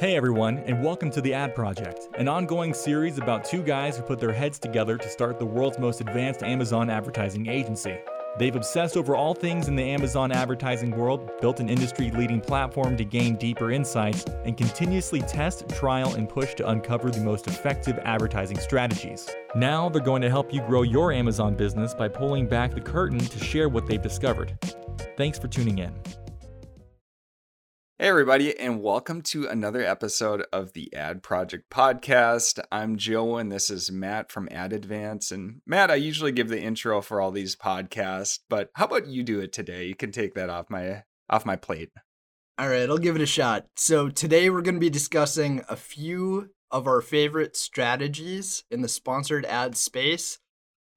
Hey everyone, and welcome to The Ad Project, an ongoing series about two guys who put their heads together to start the world's most advanced Amazon advertising agency. They've obsessed over all things in the Amazon advertising world, built an industry leading platform to gain deeper insights, and continuously test, trial, and push to uncover the most effective advertising strategies. Now they're going to help you grow your Amazon business by pulling back the curtain to share what they've discovered. Thanks for tuning in. Hey, everybody, and welcome to another episode of the Ad Project Podcast. I'm Joe, and this is Matt from Ad Advance. And Matt, I usually give the intro for all these podcasts, but how about you do it today? You can take that off my off my plate. All right, I'll give it a shot. So today we're going to be discussing a few of our favorite strategies in the sponsored ad space: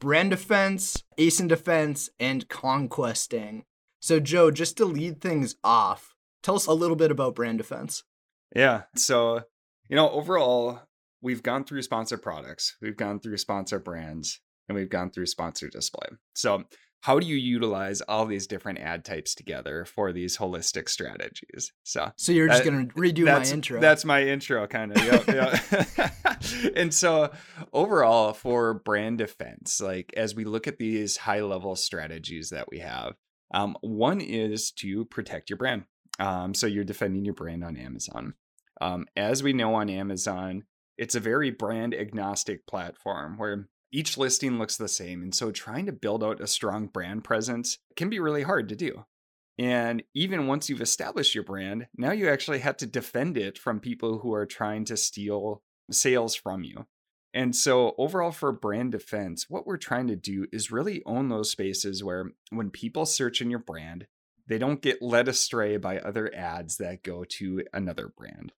brand defense, ASIN defense, and conquesting. So Joe, just to lead things off Tell us a little bit about brand defense. Yeah. So, you know, overall, we've gone through sponsor products, we've gone through sponsor brands, and we've gone through sponsor display. So, how do you utilize all these different ad types together for these holistic strategies? So, so you're just going to redo my intro. That's my intro, kind of. Yep, yep. and so, overall, for brand defense, like as we look at these high level strategies that we have, um, one is to protect your brand. Um, so you're defending your brand on Amazon. Um, as we know on Amazon, it's a very brand agnostic platform where each listing looks the same. And so trying to build out a strong brand presence can be really hard to do. And even once you've established your brand, now you actually have to defend it from people who are trying to steal sales from you. And so, overall, for brand defense, what we're trying to do is really own those spaces where when people search in your brand, they don't get led astray by other ads that go to another brand.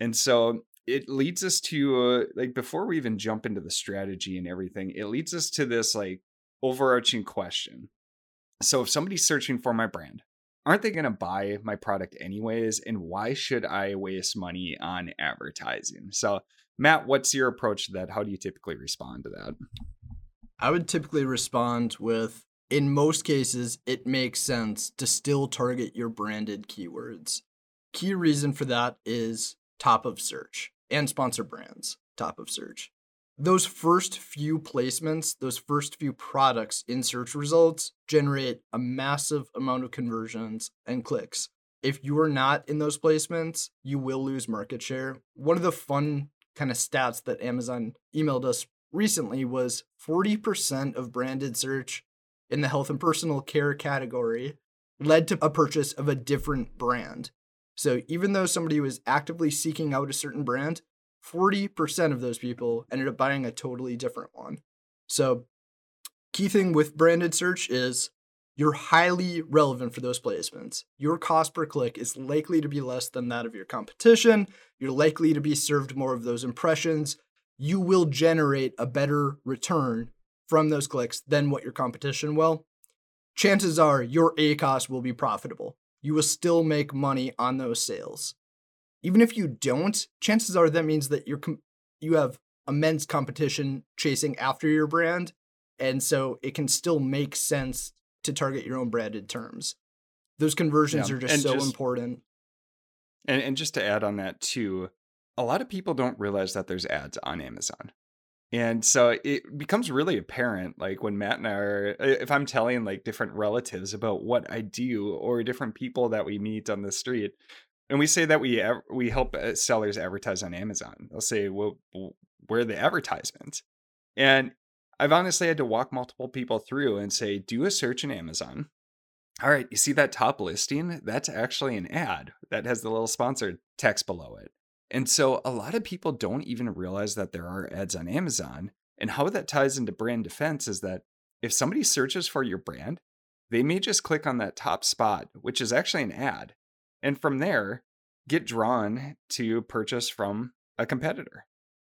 And so it leads us to uh, like before we even jump into the strategy and everything, it leads us to this like overarching question. So if somebody's searching for my brand, aren't they going to buy my product anyways and why should I waste money on advertising? So Matt, what's your approach to that? How do you typically respond to that? I would typically respond with in most cases, it makes sense to still target your branded keywords. Key reason for that is top of search and sponsor brands, top of search. Those first few placements, those first few products in search results generate a massive amount of conversions and clicks. If you are not in those placements, you will lose market share. One of the fun kind of stats that Amazon emailed us recently was 40% of branded search in the health and personal care category led to a purchase of a different brand. So even though somebody was actively seeking out a certain brand, 40% of those people ended up buying a totally different one. So key thing with branded search is you're highly relevant for those placements. Your cost per click is likely to be less than that of your competition. You're likely to be served more of those impressions. You will generate a better return from those clicks than what your competition will, chances are your ACOS will be profitable. You will still make money on those sales. Even if you don't, chances are that means that you're com- you have immense competition chasing after your brand, and so it can still make sense to target your own branded terms. Those conversions yeah. are just and so just, important. And, and just to add on that too, a lot of people don't realize that there's ads on Amazon. And so it becomes really apparent, like when Matt and I are, if I'm telling like different relatives about what I do or different people that we meet on the street, and we say that we we help uh, sellers advertise on Amazon, they'll say, "Well, where are the advertisements?" And I've honestly had to walk multiple people through and say, "Do a search in Amazon." All right, you see that top listing? That's actually an ad that has the little sponsored text below it. And so a lot of people don't even realize that there are ads on Amazon. And how that ties into brand defense is that if somebody searches for your brand, they may just click on that top spot, which is actually an ad. And from there, get drawn to purchase from a competitor.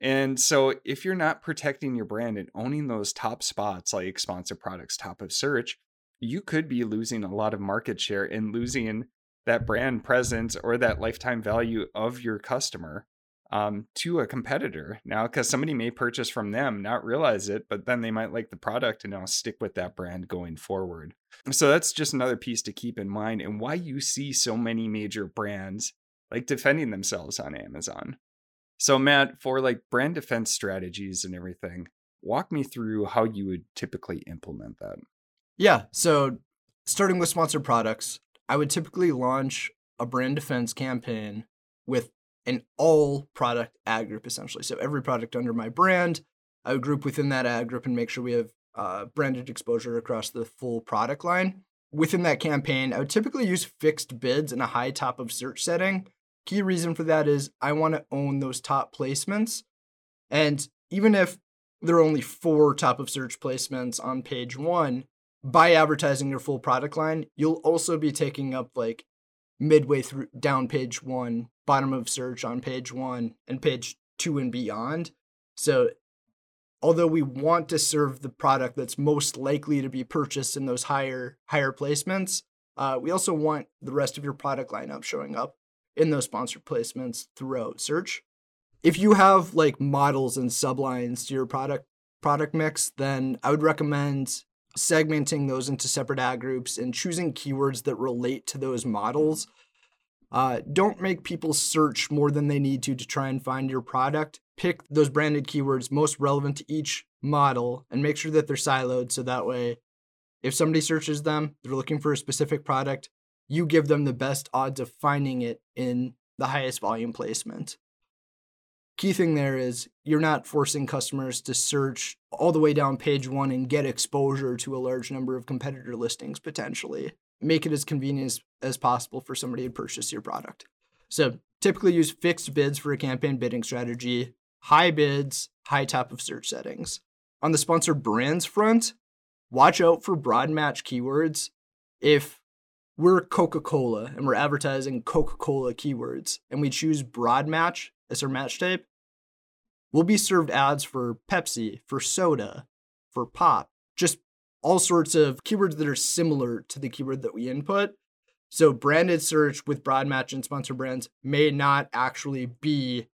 And so if you're not protecting your brand and owning those top spots like sponsor products, top of search, you could be losing a lot of market share and losing that brand presence or that lifetime value of your customer um, to a competitor now because somebody may purchase from them not realize it but then they might like the product and now stick with that brand going forward so that's just another piece to keep in mind and why you see so many major brands like defending themselves on Amazon. So, Matt, for like brand defense strategies and everything, walk me through how you would typically implement that. Yeah. So, starting with sponsored products, I would typically launch a brand defense campaign with an all product ad group essentially. So, every product under my brand, I would group within that ad group and make sure we have uh, branded exposure across the full product line. Within that campaign, I would typically use fixed bids in a high top of search setting. Key reason for that is I want to own those top placements. And even if there are only four top of search placements on page one, by advertising your full product line, you'll also be taking up like midway through down page one, bottom of search on page one, and page two and beyond. So although we want to serve the product that's most likely to be purchased in those higher higher placements, uh, we also want the rest of your product lineup showing up in those sponsored placements throughout search. If you have like models and sublines to your product product mix, then I would recommend segmenting those into separate ad groups and choosing keywords that relate to those models. Uh, don't make people search more than they need to to try and find your product. Pick those branded keywords most relevant to each model and make sure that they're siloed so that way, if somebody searches them, they're looking for a specific product, you give them the best odds of finding it in the highest volume placement. Key thing there is you're not forcing customers to search all the way down page one and get exposure to a large number of competitor listings potentially. Make it as convenient as, possible for somebody to purchase your product. So typically use fixed bids for a campaign bidding strategy, high bids, high top of search settings. On the sponsored brands front, watch out for broad match keywords. If we're Coca Cola and we're advertising Coca Cola keywords and we choose broad match as our match type, we'll be served ads for Pepsi, for soda, for pop, just all sorts of keywords that are similar to the keyword that we input. So branded search with broad match and sponsor brands may not actually be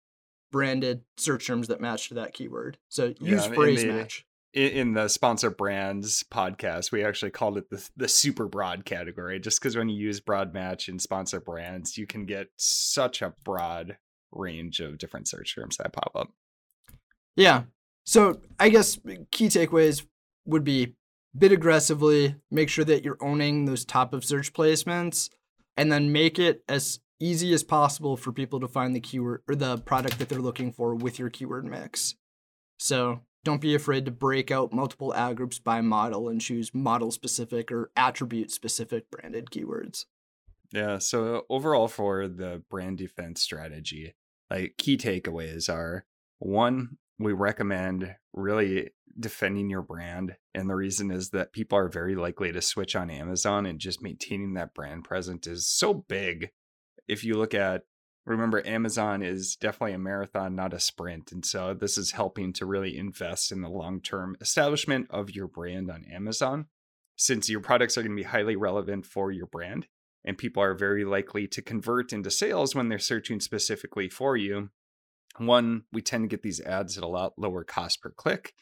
branded search terms that match to that keyword. So use yeah, phrase match in the sponsor brands podcast, we actually called it the, the super broad category, just because when you use broad match in sponsor brands, you can get such a broad range of different search terms that pop up. Yeah. So I guess uh, key takeaways would be bid aggressively, make sure that you're owning those top of search placements, and then make it as easy as possible for people to find the keyword or the product that they're looking for with your keyword mix. So don't be afraid to break out multiple ad groups by model and choose model specific or attribute specific branded keywords. Yeah. So uh, overall, for the brand defense strategy, like key takeaways are one, we recommend really defending your brand. And the reason is that people are very likely to switch on Amazon and just maintaining that brand presence is so big. If you look at remember Amazon is definitely a marathon, not a sprint. And so this is helping to really invest in the long term establishment of your brand on Amazon, since your products are going to be highly relevant for your brand. And people are very likely to convert into sales when they're searching specifically for you. One, we tend to get these ads at a lot lower cost per click.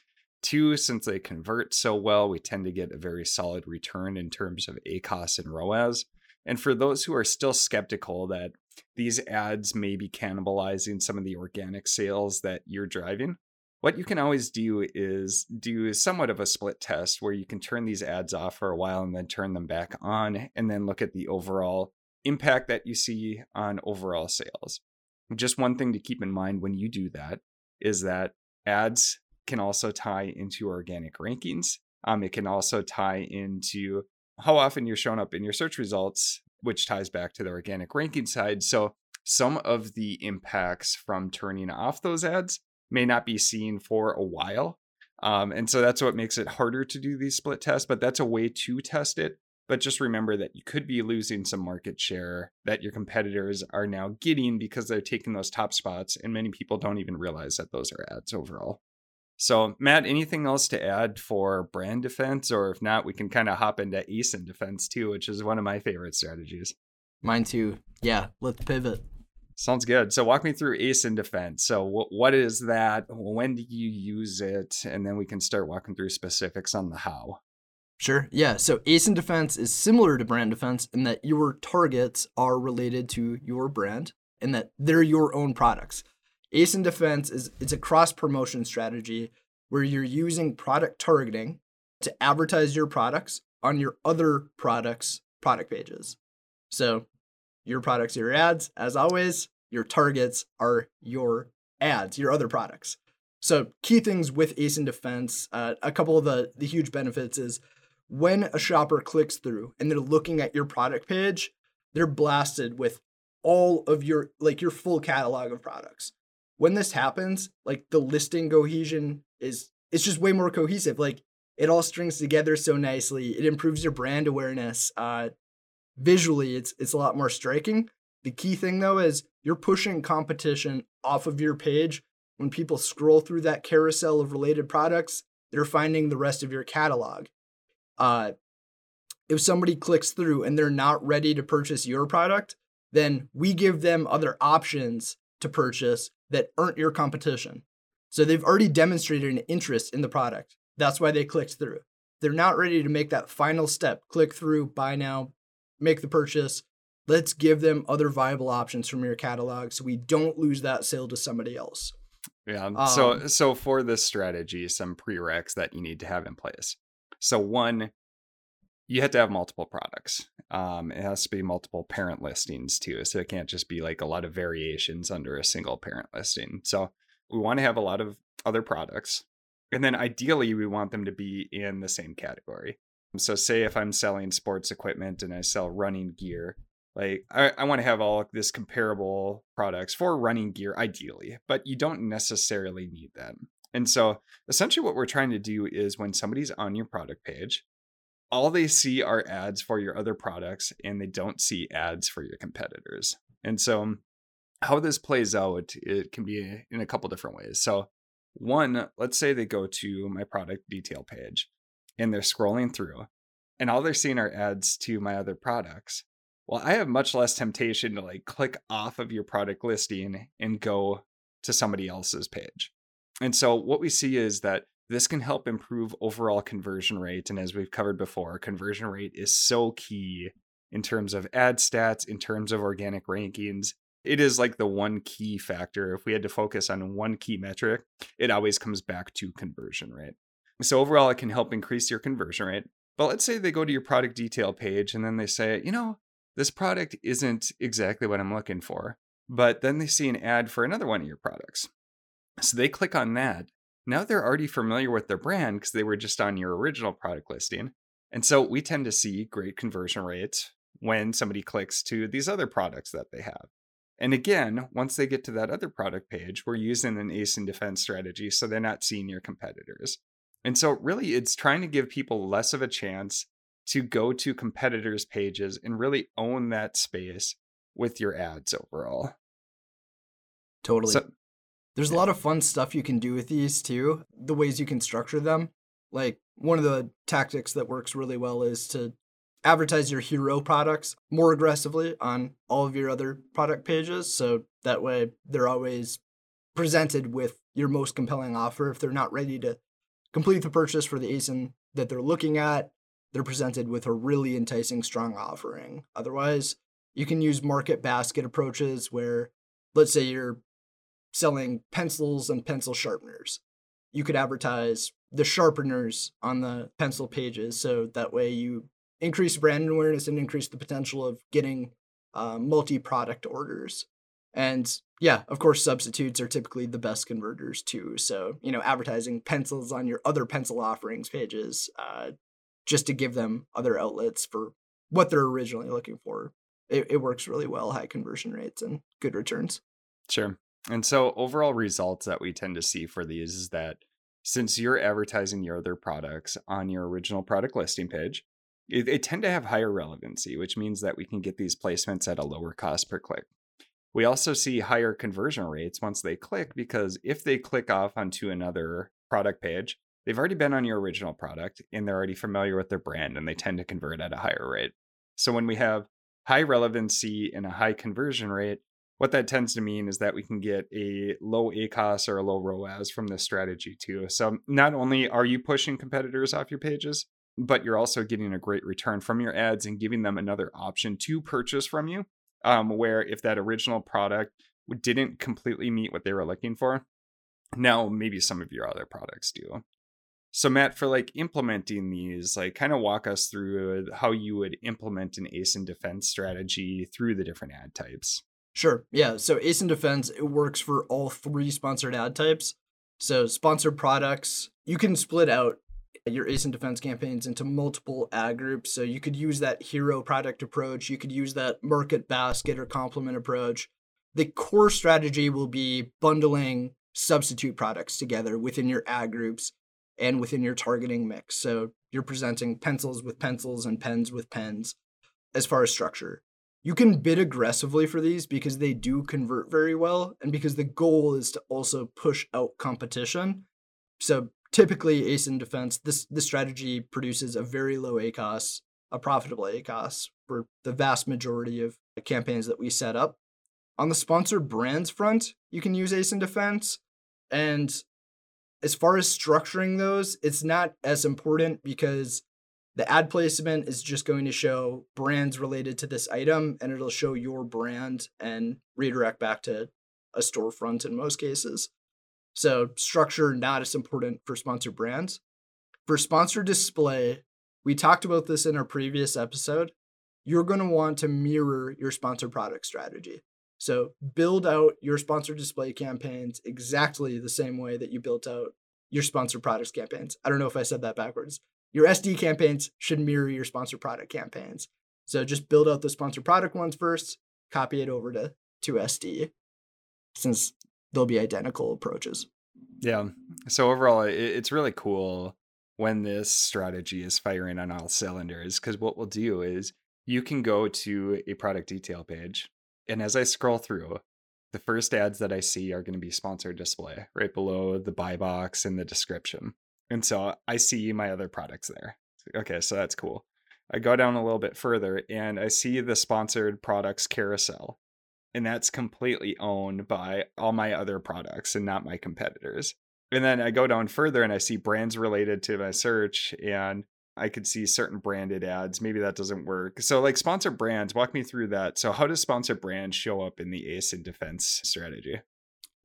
Two, since they convert so well, we tend to get a very solid return in terms of ACOS and ROAS. And for those who are still skeptical that these ads may be cannibalizing some of the organic sales that you're driving. What you can always do is do somewhat of a split test where you can turn these ads off for a while and then turn them back on and then look at the overall impact that you see on overall sales. Just one thing to keep in mind when you do that is that ads can also tie into organic rankings. Um, it can also tie into how often you're showing up in your search results which ties back to the organic ranking side. So some of the impacts from turning off those ads may not be seen for a while. Um, and so that's what makes it harder to do these split tests, but that's a way to test it. But just remember that you could be losing some market share that your competitors are now getting because they're taking those top spots. And many people don't even realize that those are ads overall. So, Matt, anything else to add for brand defense? Or if not, we can kind of hop into ASIN defense too, which is one of my favorite strategies. Mine too. Yeah, let's pivot. Sounds good. So, walk me through ASIN defense. So, w- what is that? When do you use it? And then we can start walking through specifics on the how. Sure. Yeah. So, ASIN defense is similar to brand defense in that your targets are related to your brand. and that they're your own products. ASIN Defense is it's a cross promotion strategy where you're using product targeting to advertise your products on your other products product pages. So your products are your ads, as always, your targets are your ads, your other products. So key things with ASIN Defense, uh, a couple of the, the huge benefits is when a shopper clicks through and they're looking at your product page, they're blasted with all of your like your full catalog of products. When this happens, like the listing cohesion is it's just way more cohesive. Like it all strings together so nicely. It improves your brand awareness. Uh, visually, it's it's a lot more striking. The key thing though is you're pushing competition off of your page. When people scroll through that carousel of related products, they're finding the rest of your catalog. Uh, if somebody clicks through and they're not ready to purchase your product, then we give them other options to purchase that aren't your competition. So they've already demonstrated an interest in the product. That's why they clicked through. They're not ready to make that final step, click through, buy now, make the purchase. Let's give them other viable options from your catalog so we don't lose that sale to somebody else. Yeah. Um, so so for this strategy, some prereqs that you need to have in place. So one, you have to have multiple products. Um, it has to be multiple parent listings too. So it can't just be like a lot of variations under a single parent listing. So we want to have a lot of other products. And then ideally, we want them to be in the same category. So, say if I'm selling sports equipment and I sell running gear, like I, I want to have all this comparable products for running gear, ideally, but you don't necessarily need them. And so, essentially, what we're trying to do is when somebody's on your product page, all they see are ads for your other products and they don't see ads for your competitors. And so, how this plays out, it can be in a couple different ways. So, one, let's say they go to my product detail page and they're scrolling through, and all they're seeing are ads to my other products. Well, I have much less temptation to like click off of your product listing and go to somebody else's page. And so, what we see is that this can help improve overall conversion rate. And as we've covered before, conversion rate is so key in terms of ad stats, in terms of organic rankings. It is like the one key factor. If we had to focus on one key metric, it always comes back to conversion rate. So, overall, it can help increase your conversion rate. But let's say they go to your product detail page and then they say, you know, this product isn't exactly what I'm looking for. But then they see an ad for another one of your products. So they click on that now they're already familiar with their brand because they were just on your original product listing. And so we tend to see great conversion rates when somebody clicks to these other products that they have. And again, once they get to that other product page, we're using an ASIN defense strategy so they're not seeing your competitors. And so, really, it's trying to give people less of a chance to go to competitors' pages and really own that space with your ads overall. Totally. So, there's a lot of fun stuff you can do with these too, the ways you can structure them. Like one of the tactics that works really well is to advertise your hero products more aggressively on all of your other product pages. So that way they're always presented with your most compelling offer. If they're not ready to complete the purchase for the ASIN that they're looking at, they're presented with a really enticing, strong offering. Otherwise, you can use market basket approaches where, let's say, you're selling pencils and pencil sharpeners. You could advertise the sharpeners on the pencil pages so that way you increase brand awareness and increase the potential of getting uh, multi product orders. And yeah, of course, substitutes are typically the best converters too. So, you know, advertising pencils on your other pencil offerings pages uh, just to give them other outlets for what they're originally looking for. It, it works really well, high conversion rates and good returns. Sure. And so, overall results that we tend to see for these is that since you're advertising your other products on your original product listing page, they tend to have higher relevancy, which means that we can get these placements at a lower cost per click. We also see higher conversion rates once they click because if they click off onto another product page, they've already been on your original product and they're already familiar with their brand and they tend to convert at a higher rate. So when we have high relevancy and a high conversion rate, what that tends to mean is that we can get a low ACOS or a low ROAS from this strategy too. So not only are you pushing competitors off your pages, but you're also getting a great return from your ads and giving them another option to purchase from you um, where if that original product didn't completely meet what they were looking for, now maybe some of your other products do. So Matt, for like implementing these, like kind of walk us through how you would implement an ASIN defense strategy through the different ad types. Sure. Yeah. So ASIN defense, it works for all three sponsored ad types. So sponsored products, you can split out your ASIN defense campaigns into multiple ad groups. So you could use that hero product approach. You could use that market basket or complement approach. The core strategy will be bundling substitute products together within your ad groups and within your targeting mix. So you're presenting pencils with pencils and pens with pens as far as structure. You can bid aggressively for these because they do convert very well and because the goal is to also push out competition. So typically ASIN defense, this this strategy produces a very low ACOS, a profitable ACOS for the vast majority of the campaigns that we set up. On the sponsored brands front, you can use ASIN defense. And as far as structuring those, it's not as important because the ad placement is just going to show brands related to this item and it'll show your brand and redirect back to a storefront in most cases. So, structure not as important for sponsored brands. For sponsored display, we talked about this in our previous episode. You're going to want to mirror your sponsored product strategy. So, build out your sponsored display campaigns exactly the same way that you built out your sponsored products campaigns. I don't know if I said that backwards. Your SD campaigns should mirror your sponsored product campaigns. So just build out the sponsored product ones first, copy it over to, to SD, since they'll be identical approaches. Yeah. So overall, it's really cool when this strategy is firing on all cylinders because what we'll do is you can go to a product detail page. And as I scroll through, the first ads that I see are going to be sponsored display right below the buy box and the description. And so I see my other products there. Okay, so that's cool. I go down a little bit further and I see the sponsored products carousel. And that's completely owned by all my other products and not my competitors. And then I go down further and I see brands related to my search and I could see certain branded ads. Maybe that doesn't work. So, like sponsored brands, walk me through that. So, how does sponsored brands show up in the ACE ASIN defense strategy?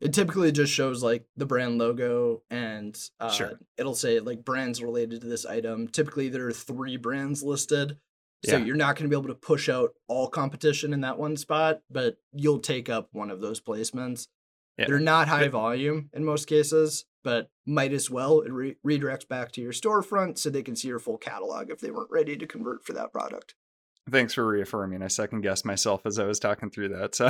It typically just shows like the brand logo and uh, sure. it'll say like brands related to this item. Typically, there are three brands listed. So yeah. you're not going to be able to push out all competition in that one spot, but you'll take up one of those placements. Yeah. They're not high volume in most cases, but might as well. It re- redirects back to your storefront so they can see your full catalog if they weren't ready to convert for that product. Thanks for reaffirming. I second guessed myself as I was talking through that. So,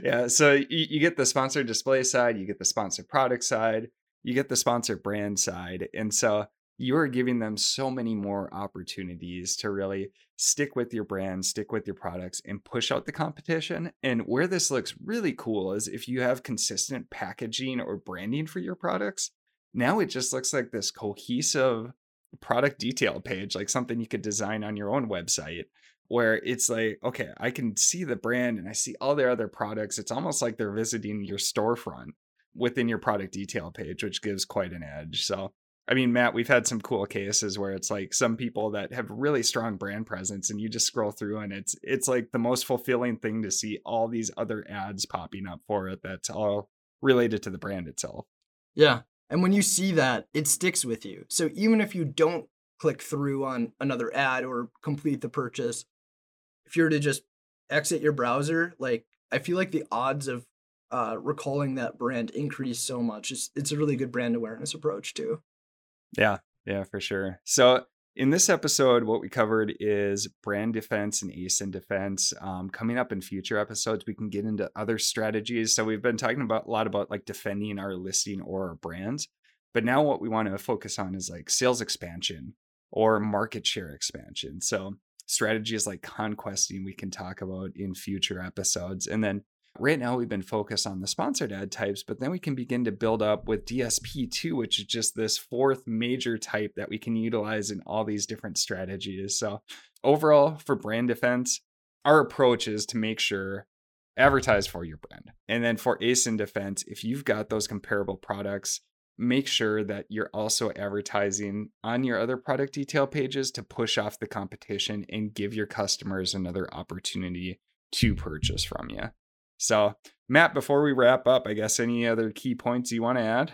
yeah, so you, you get the sponsored display side, you get the sponsored product side, you get the sponsored brand side. And so you are giving them so many more opportunities to really stick with your brand, stick with your products, and push out the competition. And where this looks really cool is if you have consistent packaging or branding for your products, now it just looks like this cohesive product detail page, like something you could design on your own website, where it's like, okay, I can see the brand and I see all their other products. It's almost like they're visiting your storefront within your product detail page, which gives quite an edge. So, I mean, Matt, we've had some cool cases where it's like some people that have really strong brand presence and you just scroll through and it's it's like the most fulfilling thing to see all these other ads popping up for it that's all related to the brand itself. Yeah. And when you see that, it sticks with you. So even if you don't click through on another ad or complete the purchase, if you were to just exit your browser, like I feel like the odds of uh, recalling that brand increase so much. It's, it's a really good brand awareness approach too. Yeah, yeah, for sure. So in this episode, what we covered is brand defense and ASIN defense. Um, coming up in future episodes, we can get into other strategies. So we've been talking about a lot about like defending our listing or our brands, but now what we want to focus on is like sales expansion or market share expansion. So strategies like conquesting we can talk about in future episodes, and then Right now, we've been focused on the sponsored ad types, but then we can begin to build up with DSP2, which is just this fourth major type that we can utilize in all these different strategies. So, overall, for brand defense, our approach is to make sure advertise for your brand. And then for ASIN defense, if you've got those comparable products, make sure that you're also advertising on your other product detail pages to push off the competition and give your customers another opportunity to purchase from you. So, Matt, before we wrap up, I guess any other key points you want to add?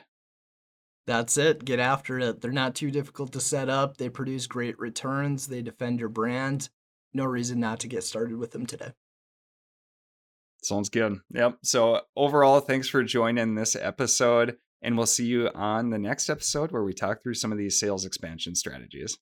That's it. Get after it. They're not too difficult to set up. They produce great returns. They defend your brand. No reason not to get started with them today. Sounds good. Yep. So, overall, thanks for joining this episode. And we'll see you on the next episode where we talk through some of these sales expansion strategies.